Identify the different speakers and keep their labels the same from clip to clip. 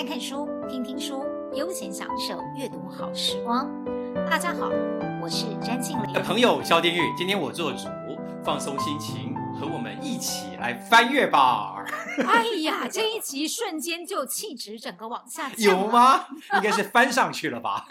Speaker 1: 看看书，听听书，悠闲享受阅读好时光。大家好，我是詹庆龄。
Speaker 2: 朋友肖丁玉，今天我做主，放松心情，和我们一起来翻阅吧。
Speaker 1: 哎呀，这一集瞬间就气质整个往下降，
Speaker 2: 有吗？应该是翻上去了吧？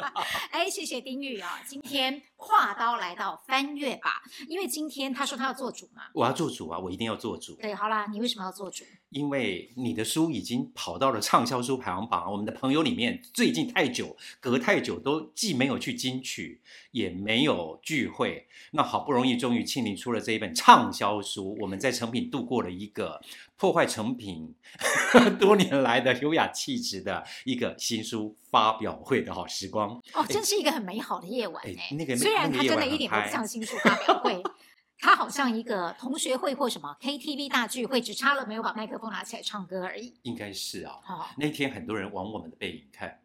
Speaker 1: 哎，谢谢丁玉啊，今天跨刀来到翻阅吧，因为今天他说他要做主嘛。
Speaker 2: 我要做主啊，我一定要做主。
Speaker 1: 对，好啦，你为什么要做主？
Speaker 2: 因为你的书已经跑到了畅销书排行榜，我们的朋友里面最近太久，隔太久都既没有去金曲，也没有聚会，那好不容易终于庆龄出了这一本畅销书，我们在成品度过了一个。破坏成品 多年来的优雅气质的一个新书发表会的好时光
Speaker 1: 哦，真是一个很美好的夜晚哎。
Speaker 2: 那个
Speaker 1: 虽然他真的一点都不像新书发表会，他好像一个同学会或什么 KTV 大聚会，只差了没有把麦克风拿起来唱歌而已。
Speaker 2: 应该是啊。哦，那天很多人往我们的背影看。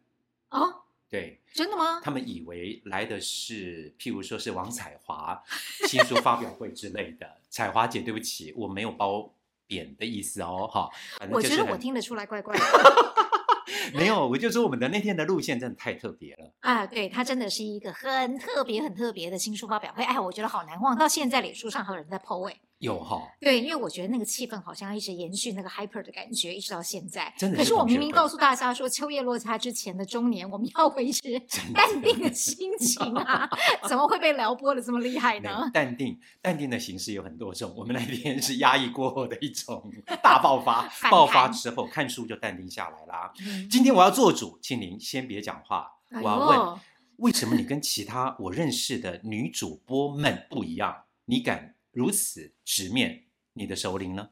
Speaker 1: 哦，
Speaker 2: 对，
Speaker 1: 真的吗？
Speaker 2: 他们以为来的是，譬如说是王彩华新书发表会之类的。彩华姐，对不起，我没有包。贬的意思哦，哈，
Speaker 1: 我觉得我听得出来怪怪的。
Speaker 2: 没有，我就说我们的那天的路线真的太特别了
Speaker 1: 啊！对，它真的是一个很特别、很特别的新书发表会，哎，我觉得好难忘，到现在脸书上还有人在 po 哎。
Speaker 2: 有哈、哦，
Speaker 1: 对，因为我觉得那个气氛好像一直延续那个 hyper 的感觉，一直到现在。
Speaker 2: 真的是。
Speaker 1: 可是我明明告诉大家说，秋叶落下之前的中年，我们要维持 淡定的 心情啊，怎么会被撩拨的这么厉害呢？
Speaker 2: 淡定，淡定的形式有很多种。我们那天是压抑过后的一种大爆发，爆发之后看书就淡定下来啦。嗯、今天我要做主，请您先别讲话，我要问、哎，为什么你跟其他我认识的女主播们不一样？你敢？如此直面你的首领呢？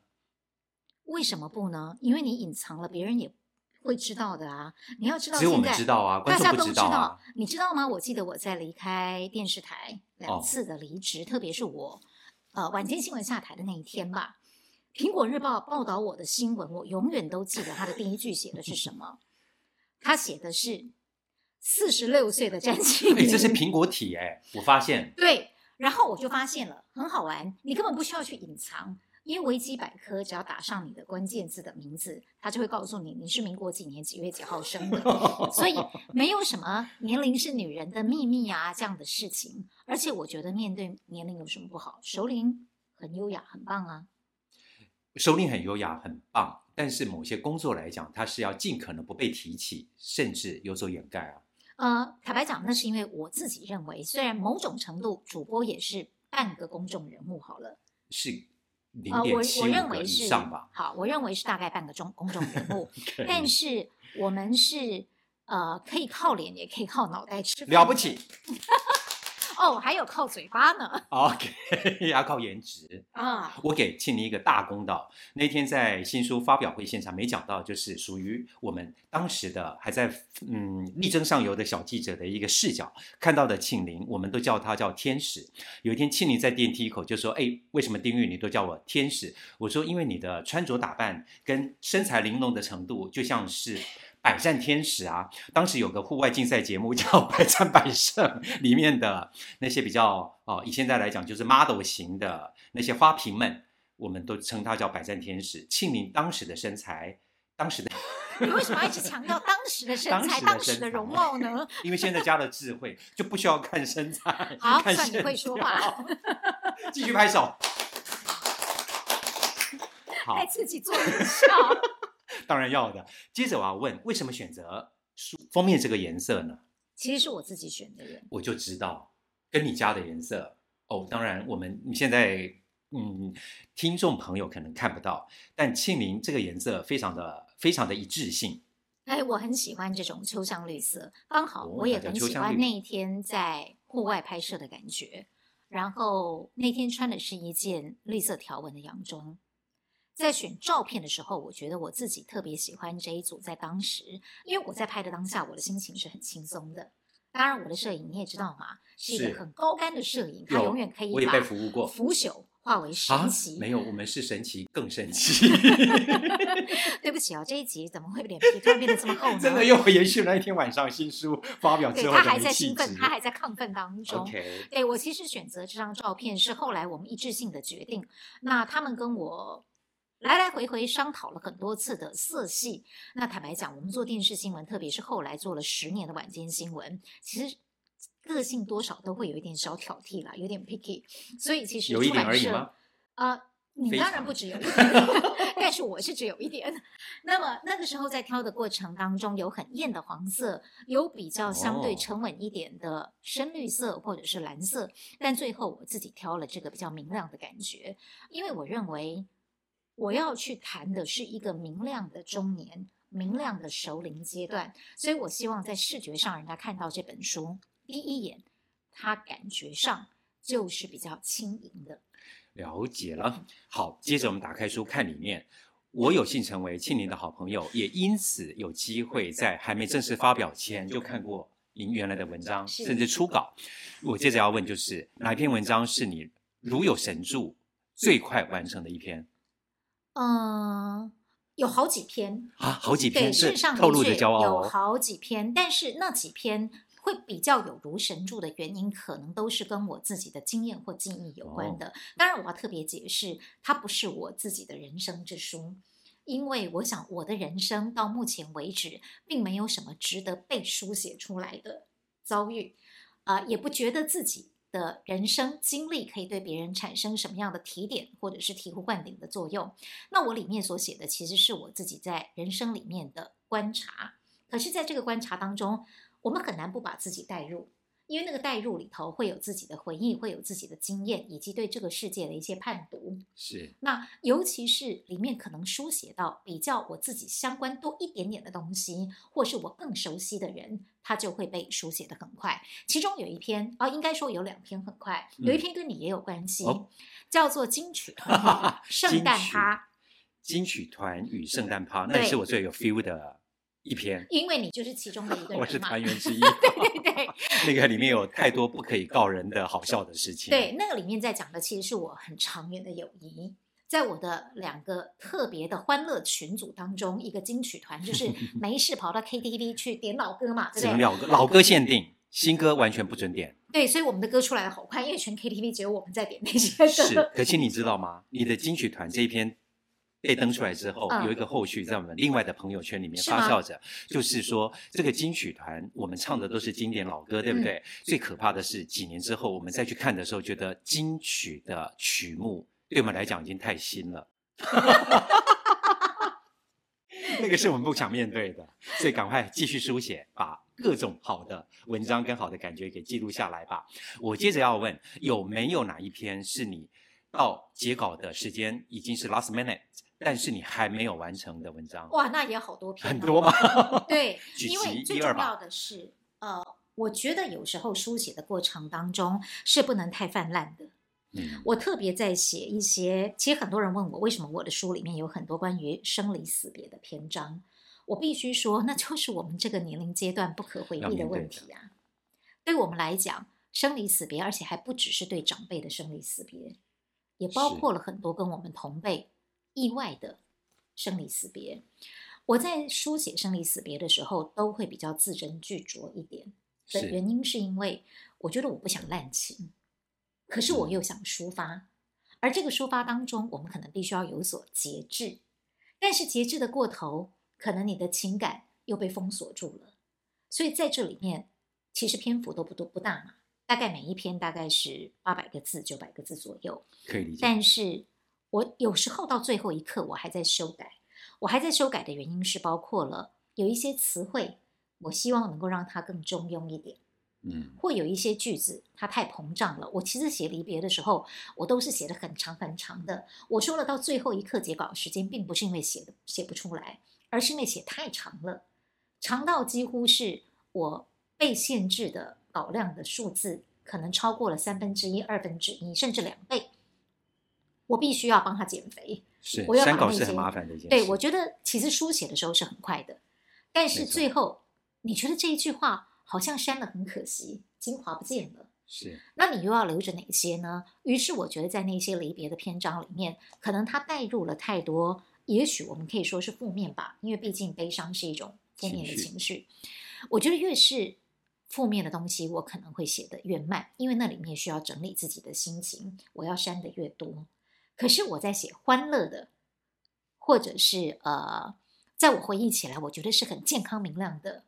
Speaker 1: 为什么不呢？因为你隐藏了，别人也会知道的啊！你要知道，
Speaker 2: 只有我们知道啊，观众不知道啊，大家都知道。
Speaker 1: 你知道吗？我记得我在离开电视台两次的离职，哦、特别是我呃晚间新闻下台的那一天吧。苹果日报报道我的新闻，我永远都记得他的第一句写的是什么？他写的是四十六岁的詹庆龄。
Speaker 2: 哎，这是苹果体哎，我发现
Speaker 1: 对。然后我就发现了，很好玩，你根本不需要去隐藏，因为维基百科只要打上你的关键字的名字，它就会告诉你你是民国几年几月几号生的，所以没有什么年龄是女人的秘密啊这样的事情。而且我觉得面对年龄有什么不好？首领很优雅，很棒啊。
Speaker 2: 首领很优雅，很棒，但是某些工作来讲，它是要尽可能不被提起，甚至有所掩盖啊。
Speaker 1: 呃，坦白讲，那是因为我自己认为，虽然某种程度主播也是半个公众人物，好了，
Speaker 2: 是零点七以上吧。
Speaker 1: 好，我认为是大概半个中公众人物，但是我们是呃，可以靠脸，也可以靠脑袋吃饭，
Speaker 2: 了不起。
Speaker 1: 哦，还有靠嘴巴呢。
Speaker 2: OK，要靠颜值啊！我给庆龄一个大公道。那天在新书发表会现场没讲到，就是属于我们当时的还在嗯力争上游的小记者的一个视角看到的庆龄，我们都叫他叫天使。有一天庆龄在电梯口就说：“哎，为什么丁玉你都叫我天使？”我说：“因为你的穿着打扮跟身材玲珑的程度，就像是。”百战天使啊！当时有个户外竞赛节目叫《百战百胜》，里面的那些比较哦，以现在来讲就是 model 型的那些花瓶们，我们都称它叫百战天使。庆龄当时的身材，当时的
Speaker 1: 你为什么要一直强调当时的身材、当时的容貌呢？
Speaker 2: 因为现在加了智慧，就不需要看身材。
Speaker 1: 好，算你会说话。
Speaker 2: 继续拍手。
Speaker 1: 好，再自己做音效。
Speaker 2: 当然要的。接着我要问，为什么选择书封面这个颜色呢？
Speaker 1: 其实是我自己选的人。
Speaker 2: 我就知道，跟你家的颜色哦。当然，我们你现在嗯，听众朋友可能看不到，但庆龄这个颜色非常的非常的一致性。
Speaker 1: 哎，我很喜欢这种秋香绿色，刚好我也很喜欢那一天在户外拍摄的感觉。然后那天穿的是一件绿色条纹的洋装。在选照片的时候，我觉得我自己特别喜欢这一组。在当时，因为我在拍的当下，我的心情是很轻松的。当然，我的摄影你也知道嘛，是一个很高干的摄影，他永远可以把腐朽化为神奇。
Speaker 2: 没有，我们是神奇更神奇。
Speaker 1: 对不起啊、哦，这一集怎么会脸皮突然变得这么厚呢？
Speaker 2: 真的又延续了那天晚上新书发表之后，
Speaker 1: 他还在兴奋，他还在亢奋当中。对，我其实选择这张照片是后来我们一致性的决定。那他们跟我。来来回回商讨了很多次的色系。那坦白讲，我们做电视新闻，特别是后来做了十年的晚间新闻，其实个性多少都会有一点小挑剔啦，有点 picky。所以其实
Speaker 2: 有一点而已吗？
Speaker 1: 啊、呃。你当然不只有 一点，但是我是只有一点。那么那个时候在挑的过程当中，有很艳的黄色，有比较相对沉稳一点的深绿色或者是蓝色，但最后我自己挑了这个比较明亮的感觉，因为我认为我要去谈的是一个明亮的中年、明亮的熟龄阶段，所以我希望在视觉上，人家看到这本书第一眼，他感觉上就是比较轻盈的。
Speaker 2: 了解了，好，接着我们打开书看里面。我有幸成为庆玲的好朋友，也因此有机会在还没正式发表前就看过您原来的文章，甚至初稿。我接着要问，就是哪一篇文章是你如有神助最快完成的一篇？
Speaker 1: 嗯，有好几篇
Speaker 2: 啊，好几篇，
Speaker 1: 事实上
Speaker 2: 透露着骄傲
Speaker 1: 有好几篇，但是那几篇。会比较有如神助的原因，可能都是跟我自己的经验或记忆有关的。当然，我要特别解释，它不是我自己的人生之书，因为我想我的人生到目前为止，并没有什么值得被书写出来的遭遇，啊、呃，也不觉得自己的人生经历可以对别人产生什么样的提点或者是醍醐灌顶的作用。那我里面所写的，其实是我自己在人生里面的观察。可是，在这个观察当中，我们很难不把自己带入，因为那个代入里头会有自己的回忆，会有自己的经验，以及对这个世界的一些判读。
Speaker 2: 是。
Speaker 1: 那尤其是里面可能书写到比较我自己相关多一点点的东西，或是我更熟悉的人，他就会被书写得很快。其中有一篇啊，应该说有两篇很快，有一篇跟你也有关系，嗯、叫做《金曲 团 圣诞趴》。
Speaker 2: 金曲团与圣诞趴，那也是我最有 feel 的。一篇，
Speaker 1: 因为你就是其中的一个 人嘛，
Speaker 2: 我是团员之一。
Speaker 1: 对对对，
Speaker 2: 那个里面有太多不可以告人的好笑的事情。
Speaker 1: 对，那个里面在讲的其实是我很长远的友谊，在我的两个特别的欢乐群组当中，一个金曲团就是 没事跑到 KTV 去点老歌嘛，对不对？
Speaker 2: 老歌老歌限定，新歌完全不准点。
Speaker 1: 对，所以我们的歌出来的好快，因为全 KTV 只有我们在点那些歌。
Speaker 2: 是，可是你知道吗？你的金曲团这一篇。被登出来之后，有一个后续在我们另外的朋友圈里面发酵着，就是说这个金曲团，我们唱的都是经典老歌，对不对？嗯、最可怕的是几年之后，我们再去看的时候，觉得金曲的曲目对我们来讲已经太新了，那个是我们不想面对的，所以赶快继续书写，把各种好的文章跟好的感觉给记录下来吧。我接着要问，有没有哪一篇是你到截稿的时间已经是 last minute？但是你还没有完成的文章，
Speaker 1: 哇，那也好多篇，
Speaker 2: 很多吧？
Speaker 1: 对，因为最重要的是，呃，我觉得有时候书写的过程当中是不能太泛滥的。嗯，我特别在写一些，其实很多人问我为什么我的书里面有很多关于生离死别的篇章，我必须说，那就是我们这个年龄阶段不可回避的问题啊。对我们来讲，生离死别，而且还不只是对长辈的生离死别，也包括了很多跟我们同辈。意外的生离死别，我在书写生离死别的时候，都会比较字斟句酌一点。的原因是因为我觉得我不想滥情，可是我又想抒发，而这个抒发当中，我们可能必须要有所节制。但是节制的过头，可能你的情感又被封锁住了。所以在这里面，其实篇幅都不多不大嘛，大概每一篇大概是八百个字、九百个字左右，
Speaker 2: 可以理解。
Speaker 1: 但是我有时候到最后一刻，我还在修改。我还在修改的原因是，包括了有一些词汇，我希望能够让它更中庸一点。嗯，或有一些句子它太膨胀了。我其实写离别的时候，我都是写的很长很长的。我说了，到最后一刻截稿时间，并不是因为写的写不出来，而是因为写太长了，长到几乎是我被限制的稿量的数字，可能超过了三分之一、二分之一，甚至两倍。我必须要帮他减肥，
Speaker 2: 是，
Speaker 1: 我要把那些，
Speaker 2: 删稿是很麻烦的一件事。
Speaker 1: 对，我觉得其实书写的时候是很快的，但是最后你觉得这一句话好像删了很可惜，精华不见了。
Speaker 2: 是，
Speaker 1: 那你又要留着哪些呢？于是我觉得在那些离别的篇章里面，可能他带入了太多，也许我们可以说是负面吧，因为毕竟悲伤是一种负面的情绪。情绪。我觉得越是负面的东西，我可能会写得越慢，因为那里面需要整理自己的心情，我要删得越多。可是我在写欢乐的或者是呃，在我回忆起来，我觉得是很健康明亮的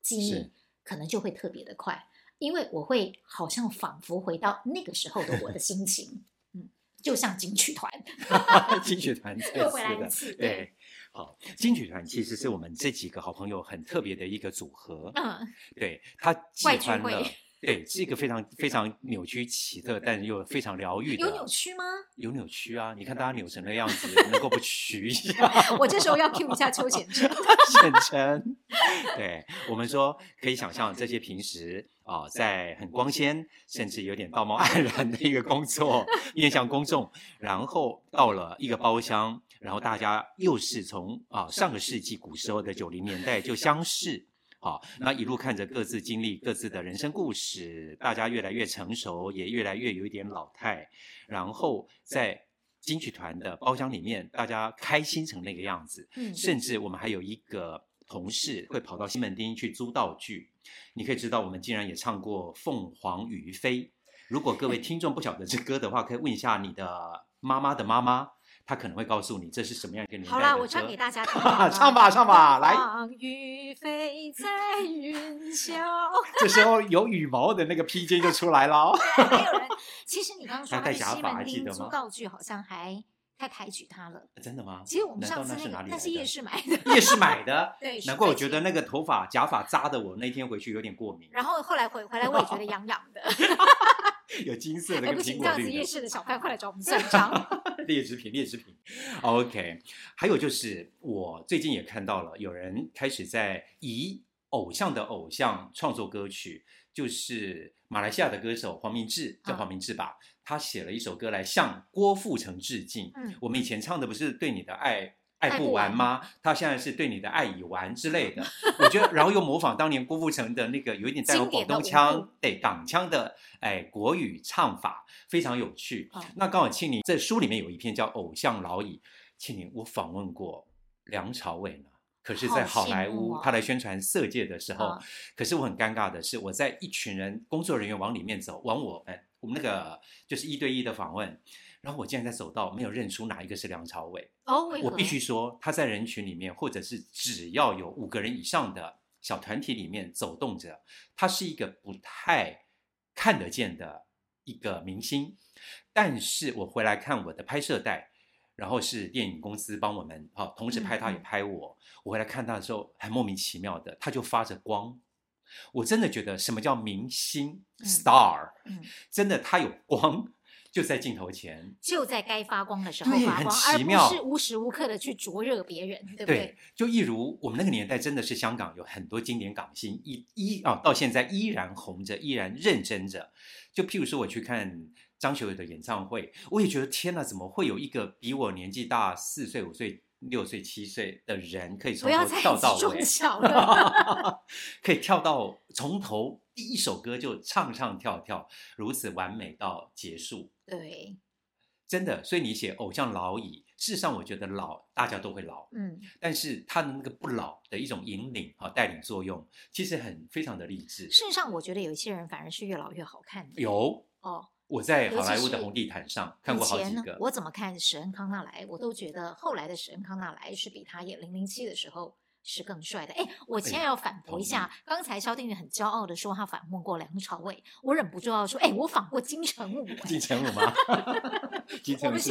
Speaker 1: 记忆，可能就会特别的快，因为我会好像仿佛回到那个时候的我的心情，嗯，就像金曲团
Speaker 2: 金曲团又回来一次，对。好，金曲团其实是我们这几个好朋友很特别的一个组合。嗯，对，他喜欢了，对，是一个非常非常扭曲奇特，但又非常疗愈的。
Speaker 1: 有扭曲吗？
Speaker 2: 有扭曲啊！你看大家扭成那样子，能够不曲一 下？
Speaker 1: 我这时候要 cue 一下邱显琛。
Speaker 2: 显琛，对，我们说可以想象这些平时啊、呃，在很光鲜，甚至有点道貌岸然的一个工作，面向公众，然后到了一个包厢。然后大家又是从啊上个世纪古时候的九零年代就相识，好，那一路看着各自经历各自的人生故事，大家越来越成熟，也越来越有一点老态。然后在金曲团的包厢里面，大家开心成那个样子。嗯，甚至我们还有一个同事会跑到西门町去租道具。你可以知道，我们竟然也唱过《凤凰于飞》。如果各位听众不晓得这歌的话，可以问一下你的妈妈的妈妈。他可能会告诉你这是什么样一个年代。好啦，
Speaker 1: 我唱给大家听。
Speaker 2: 唱吧，唱吧，来。
Speaker 1: 凤凰于飞在云霄。
Speaker 2: 这时候有羽毛的那个披肩就出来了。
Speaker 1: 还有人，其实你刚刚说的西门町租道具好像还太抬举他了。
Speaker 2: 真的吗？
Speaker 1: 其实我们上次那个那是夜市买的。
Speaker 2: 夜市买的。
Speaker 1: 对。
Speaker 2: 难怪我觉得那个头发假发扎的我那天回去有点过敏。
Speaker 1: 然后后来回回来我也觉得痒痒的。
Speaker 2: 有金色的跟苹果绿的。哎，不行，
Speaker 1: 这样子夜市的小贩会来找我们 算账。
Speaker 2: 劣质品，劣质品。OK，还有就是，我最近也看到了有人开始在以偶像的偶像创作歌曲，就是马来西亚的歌手黄明志，叫黄明志吧，他写了一首歌来向郭富城致敬。嗯，我们以前唱的不是对你的爱。爱不完吗？他现在是对你的爱已完之类的，我觉得，然后又模仿当年郭富城的那个有一点带有广东腔、对港腔的哎国语唱法，非常有趣。哦、那刚好庆龄在书里面有一篇叫《偶像老矣》，庆龄我访问过梁朝伟呢，可是在好莱坞他来宣传《色戒》的时候，哦、可是我很尴尬的是，我在一群人工作人员往里面走，往我们我们那个就是一对一的访问。然后我竟然在走道没有认出哪一个是梁朝伟哦，我必须说他在人群里面，或者是只要有五个人以上的小团体里面走动着，他是一个不太看得见的一个明星。但是我回来看我的拍摄带，然后是电影公司帮我们好，同时拍他也拍我。我回来看他的时候，很莫名其妙的，他就发着光。我真的觉得什么叫明星 star，真的他有光。就在镜头前，
Speaker 1: 就在该发光的时候发光，而不是无时无刻的去灼热别人，对不对？对，
Speaker 2: 就一如我们那个年代，真的是香港有很多经典港星，依依啊，到现在依然红着，依然认真着。就譬如说，我去看张学友的演唱会，我也觉得天哪，怎么会有一个比我年纪大四岁、五岁、六岁、七岁的人，可以从头跳到尾 可以跳到从头第一首歌就唱唱跳跳，如此完美到结束。
Speaker 1: 对，
Speaker 2: 真的，所以你写偶像老矣，事实上我觉得老大家都会老，嗯，但是他的那个不老的一种引领和带领作用，其实很非常的励志。
Speaker 1: 事实上，我觉得有一些人反而是越老越好看的。
Speaker 2: 有哦，我在好莱坞的红地毯上看过好几个。
Speaker 1: 我怎么看史恩康纳莱，我都觉得后来的史恩康纳莱是比他演零零七的时候。是更帅的哎！我现在要反驳一下，刚才萧定远很骄傲的说他访问过梁朝伟，我忍不住要说，哎，我访过金城武。
Speaker 2: 金城武吗？金城武什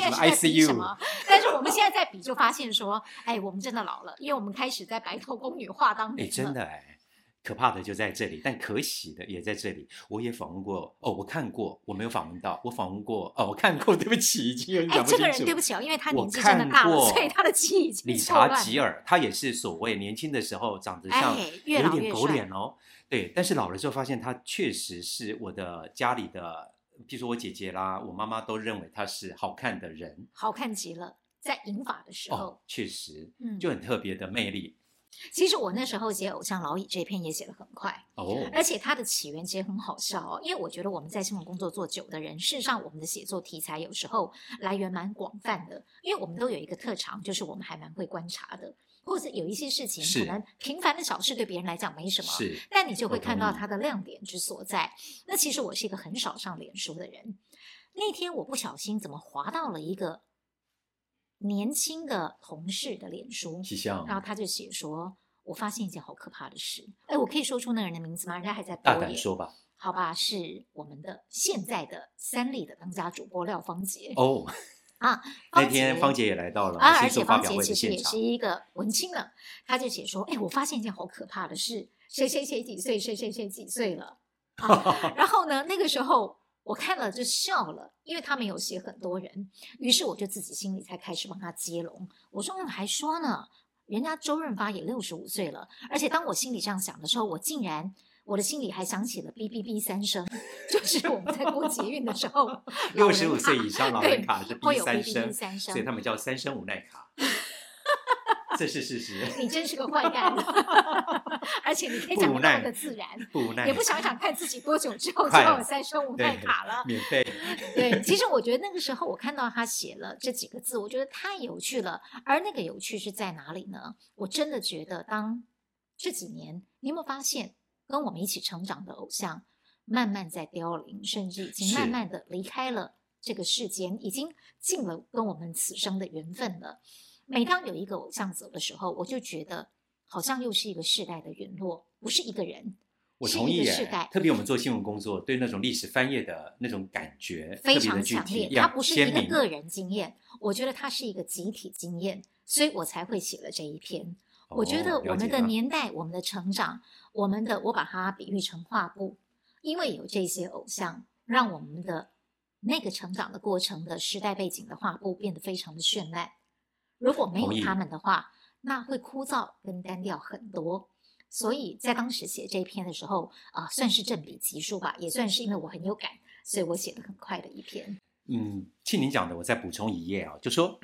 Speaker 1: 么？但是我们现在在比，就发现说，哎，我们真的老了，因为我们开始在白头宫女话当中。
Speaker 2: 哎，真的哎。可怕的就在这里，但可喜的也在这里。我也访问过哦，我看过，我没有访问到。我访问过哦，我看过。对不起，已经有点讲不清楚。
Speaker 1: 哎，这个人对不起哦，因为他年纪真的大了，所以他的记忆已经。
Speaker 2: 理查吉尔，他也是所谓年轻的时候长得像有点狗脸哦。对，但是老了之后发现他确实是我的家里的，比如说我姐姐啦，我妈妈都认为他是好看的人，
Speaker 1: 好看极了，在银发的时候，
Speaker 2: 哦，确实，嗯，就很特别的魅力。
Speaker 1: 其实我那时候写《偶像老矣》这篇也写得很快哦，而且它的起源其实很好笑哦，因为我觉得我们在新闻工作做久的人，事实上我们的写作题材有时候来源蛮广泛的，因为我们都有一个特长，就是我们还蛮会观察的，或者有一些事情可能平凡的小事对别人来讲没什么，是，但你就会看到它的亮点之所在。那其实我是一个很少上脸书的人，那天我不小心怎么滑到了一个。年轻的同事的脸
Speaker 2: 书，
Speaker 1: 然后他就写说：“我发现一件好可怕的事。”哎，我可以说出那个人的名字吗？人家还在播。
Speaker 2: 大胆说吧。
Speaker 1: 好吧，是我们的现在的三立的当家主播廖芳杰
Speaker 2: 哦。啊，那天芳姐也来到了
Speaker 1: 啊，而且芳姐其实也是一个文青了。他就写说：“哎，我发现一件好可怕的事，谁谁谁几岁，谁谁谁几岁了。啊” 然后呢，那个时候我看了就笑了，因为他没有写很多人，于是我就自己心里才开始帮他接龙。我说：“嗯，还说呢，人家周润发也六十五岁了。”而且当我心里这样想的时候，我竟然。我的心里还想起了哔哔哔三声，就是我们在过捷运的时候，
Speaker 2: 六十五岁以上老人卡是哔
Speaker 1: 三声，
Speaker 2: 所以他们叫三声无奈卡，这是事实。
Speaker 1: 你真是个坏蛋，而且你可以讲那么的自然，也不想想看自己多久之后就要有三生无奈卡了，
Speaker 2: 免费。
Speaker 1: 对，其实我觉得那个时候我看到他写了这几个字，我觉得太有趣了。而那个有趣是在哪里呢？我真的觉得，当这几年，你有没有发现？跟我们一起成长的偶像，慢慢在凋零，甚至已经慢慢的离开了这个世间，已经尽了跟我们此生的缘分了。每当有一个偶像走的时候，我就觉得好像又是一个世代的陨落，不是一个人。
Speaker 2: 我同意，世代。特别我们做新闻工作，对那种历史翻页的那种感觉
Speaker 1: 非常强烈。它不是一个个人经验，我觉得它是一个集体经验，所以我才会写了这一篇。我觉得我们的年代，我们的成长，我们的我把它比喻成画布，因为有这些偶像，让我们的那个成长的过程的时代背景的画布变得非常的绚烂。如果没有他们的话，那会枯燥跟单调很多。所以在当时写这一篇的时候，啊、呃，算是正比级数吧，也算是因为我很有感，所以我写的很快的一篇。
Speaker 2: 嗯，庆玲讲的，我再补充一页啊，就说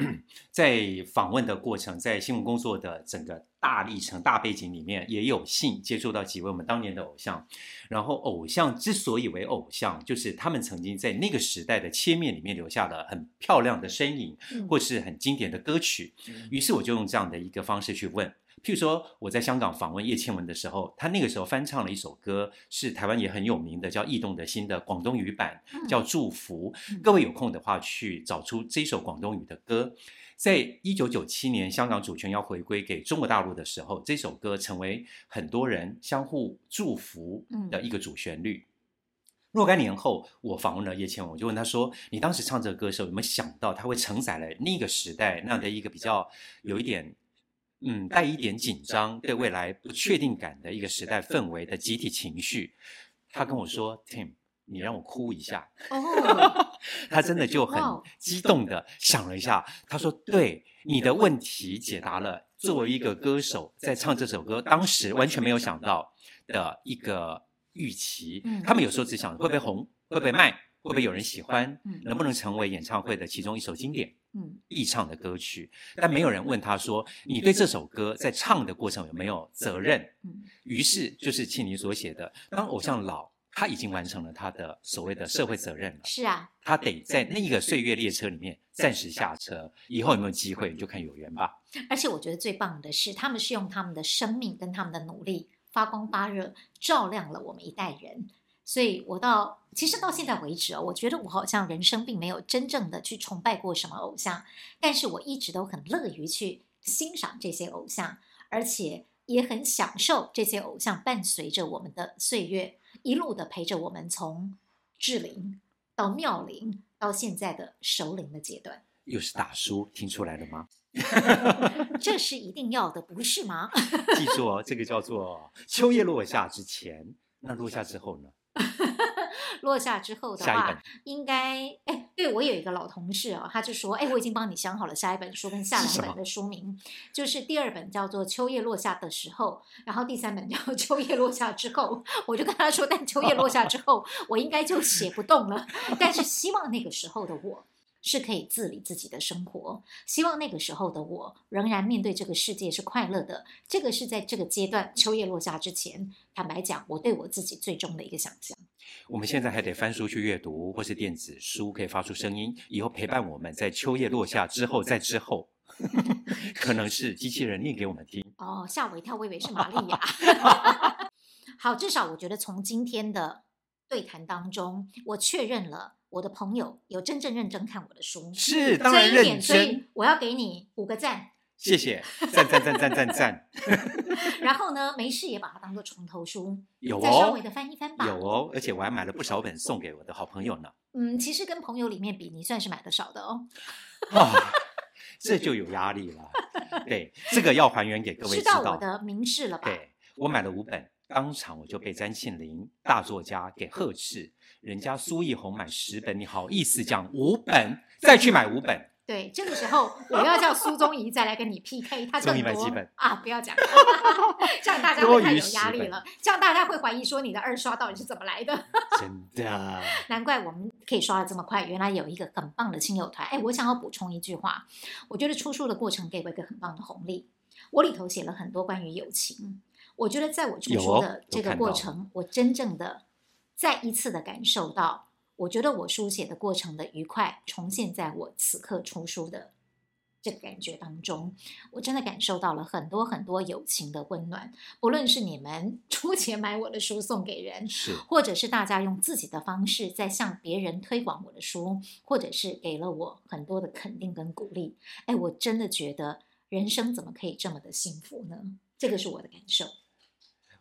Speaker 2: 在访问的过程，在新闻工作的整个大历程、大背景里面，也有幸接触到几位我们当年的偶像。然后，偶像之所以为偶像，就是他们曾经在那个时代的切面里面留下了很漂亮的身影，或是很经典的歌曲。于是，我就用这样的一个方式去问。譬如说，我在香港访问叶倩文的时候，他那个时候翻唱了一首歌，是台湾也很有名的，叫《异动的心》的广东语版，叫《祝福》。各位有空的话，去找出这首广东语的歌。在一九九七年，香港主权要回归给中国大陆的时候，这首歌成为很多人相互祝福的一个主旋律。若干年后，我访问了叶倩文，我就问他说：“你当时唱这个歌的时候，有没有想到它会承载了那个时代那样的一个比较有一点？”嗯，带一点紧张，对未来不确定感的一个时代氛围的集体情绪，他跟我说：“Tim，你让我哭一下。”哦，他真的就很激动的想了一下，他说：“对，你的问题解答了。作为一个歌手在唱这首歌，当时完全没有想到的一个预期。他们有时候只想会不会红，会不会卖。”会不会有人喜欢？能不能成为演唱会的其中一首经典、必唱的歌曲？但没有人问他说：“你对这首歌在唱的过程有没有责任？”于是就是庆龄所写的：“当偶像老，他已经完成了他的所谓的社会责任了。
Speaker 1: 是啊，
Speaker 2: 他得在那个岁月列车里面暂时下车。以后有没有机会，就看有缘吧。”
Speaker 1: 而且我觉得最棒的是，他们是用他们的生命跟他们的努力发光发热，照亮了我们一代人。所以，我到其实到现在为止啊，我觉得我好像人生并没有真正的去崇拜过什么偶像，但是我一直都很乐于去欣赏这些偶像，而且也很享受这些偶像伴随着我们的岁月，一路的陪着我们从志龄到妙龄，到现在的熟龄的阶段。
Speaker 2: 又是大叔，听出来了吗？
Speaker 1: 这是一定要的，不是吗？
Speaker 2: 记住哦，这个叫做秋叶落下之前，那落下之后呢？
Speaker 1: 落下之后的话，应该哎，对，我有一个老同事哦，他就说，哎，我已经帮你想好了下一本书跟下两本的书名，是就是第二本叫做《秋叶落下的时候》，然后第三本叫《秋叶落下之后》。我就跟他说，但秋叶落下之后，我应该就写不动了，但是希望那个时候的我。是可以自理自己的生活。希望那个时候的我仍然面对这个世界是快乐的。这个是在这个阶段秋叶落下之前，坦白讲，我对我自己最终的一个想象。
Speaker 2: 我们现在还得翻书去阅读，或是电子书可以发出声音，以后陪伴我们在秋叶落下之后，在之后，可能是机器人念给我们听。
Speaker 1: 哦，吓我一跳，我以为是玛利亚。好，至少我觉得从今天的对谈当中，我确认了。我的朋友有真正认真看我的书，
Speaker 2: 是当然认真，
Speaker 1: 所以我要给你五个赞。
Speaker 2: 谢谢，赞赞赞赞赞赞。
Speaker 1: 然后呢，没事也把它当做床头书，
Speaker 2: 有哦，
Speaker 1: 再稍微的翻一翻吧。
Speaker 2: 有哦，而且我还买了不少本送给我的好朋友呢。
Speaker 1: 嗯，其实跟朋友里面比，你算是买的少的哦。
Speaker 2: 哦，这就有压力了。对，这个要还原给各位知道。
Speaker 1: 知道我的名士了吧？
Speaker 2: 对，我买了五本，当场我就被詹庆林大作家给呵斥，人家苏奕红买十本，你好意思讲五本，再去买五本。
Speaker 1: 对，这个时候我要叫苏宗仪再来跟你 PK，他更多啊！不要讲，这样大家会太有压力了，这样大家会怀疑说你的二刷到底是怎么来的？
Speaker 2: 真的，
Speaker 1: 难怪我们可以刷的这么快，原来有一个很棒的亲友团。哎，我想要补充一句话，我觉得出书的过程给我一个很棒的红利。我里头写了很多关于友情，我觉得在我出书的这个过程，我真正的再一次的感受到。我觉得我书写的过程的愉快重现在我此刻出书的这个感觉当中，我真的感受到了很多很多友情的温暖。不论是你们 出钱买我的书送给人，
Speaker 2: 是，
Speaker 1: 或者是大家用自己的方式在向别人推广我的书，或者是给了我很多的肯定跟鼓励。哎，我真的觉得人生怎么可以这么的幸福呢？这个是我的感受。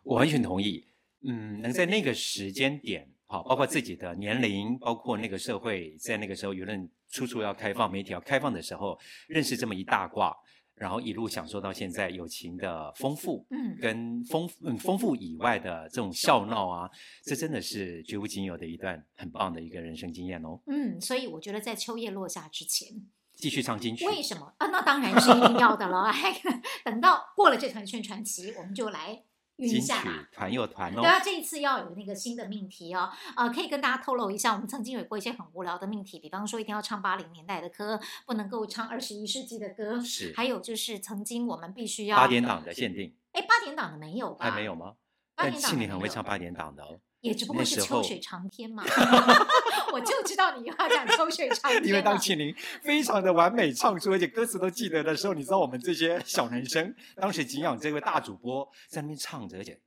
Speaker 2: 我完全同意。嗯，能在那个时间点。好，包括自己的年龄，包括那个社会，在那个时候舆论处处要开放，媒体要开放的时候，认识这么一大挂，然后一路享受到现在友情的丰富，嗯，跟丰嗯丰富以外的这种笑闹啊，这真的是绝无仅有的一段很棒的一个人生经验哦。
Speaker 1: 嗯，所以我觉得在秋叶落下之前，
Speaker 2: 继续唱金曲。
Speaker 1: 为什么啊？那当然是一定要的了。等到过了这团宣传期，我们就来。
Speaker 2: 金曲团又团哦，
Speaker 1: 对啊，这一次要有那个新的命题哦，呃，可以跟大家透露一下，我们曾经有过一些很无聊的命题，比方说一定要唱八零年代的歌，不能够唱二十一世纪的歌，
Speaker 2: 是，
Speaker 1: 还有就是曾经我们必须要
Speaker 2: 八点档的限定，
Speaker 1: 哎，八点档的没有吧？
Speaker 2: 还没有吗？但庆你很会唱八点档的哦。
Speaker 1: 也只不过是秋水长天嘛，我就知道你要讲秋水长天。
Speaker 2: 因为当庆龄非常的完美唱出，而且歌词都记得的时候，你知道我们这些小男生当时敬仰这位大主播在那边唱着，而且。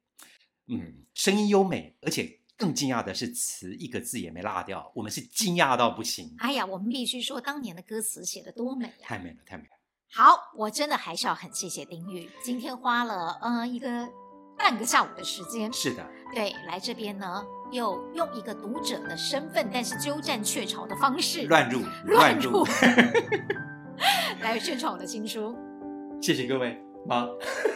Speaker 2: 嗯，声音优美，而且更惊讶的是词一个字也没落掉，我们是惊讶到不行。
Speaker 1: 哎呀，我们必须说当年的歌词写的多美呀！
Speaker 2: 太美了，太美了。
Speaker 1: 好，我真的还是要很谢谢丁玉，今天花了呃一个半个下午的时间。
Speaker 2: 是的，
Speaker 1: 对，来这边呢，又用一个读者的身份，但是鸠占鹊巢的方式
Speaker 2: 乱入
Speaker 1: 乱入，来宣传我的新书。
Speaker 2: 谢谢各位。吗？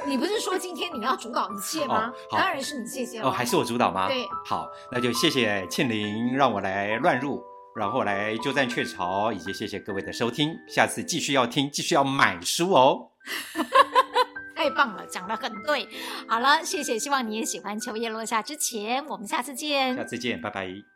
Speaker 1: 你不是说今天你要主导一切吗？哦、当然是你谢谢了。
Speaker 2: 哦，还是我主导吗？
Speaker 1: 对，
Speaker 2: 好，那就谢谢庆玲让我来乱入，然后来鸠占鹊巢，以及谢谢各位的收听，下次继续要听，继续要买书哦。
Speaker 1: 太棒了，讲的很对。好了，谢谢，希望你也喜欢。秋叶落下之前，我们下次见。
Speaker 2: 下次见，拜拜。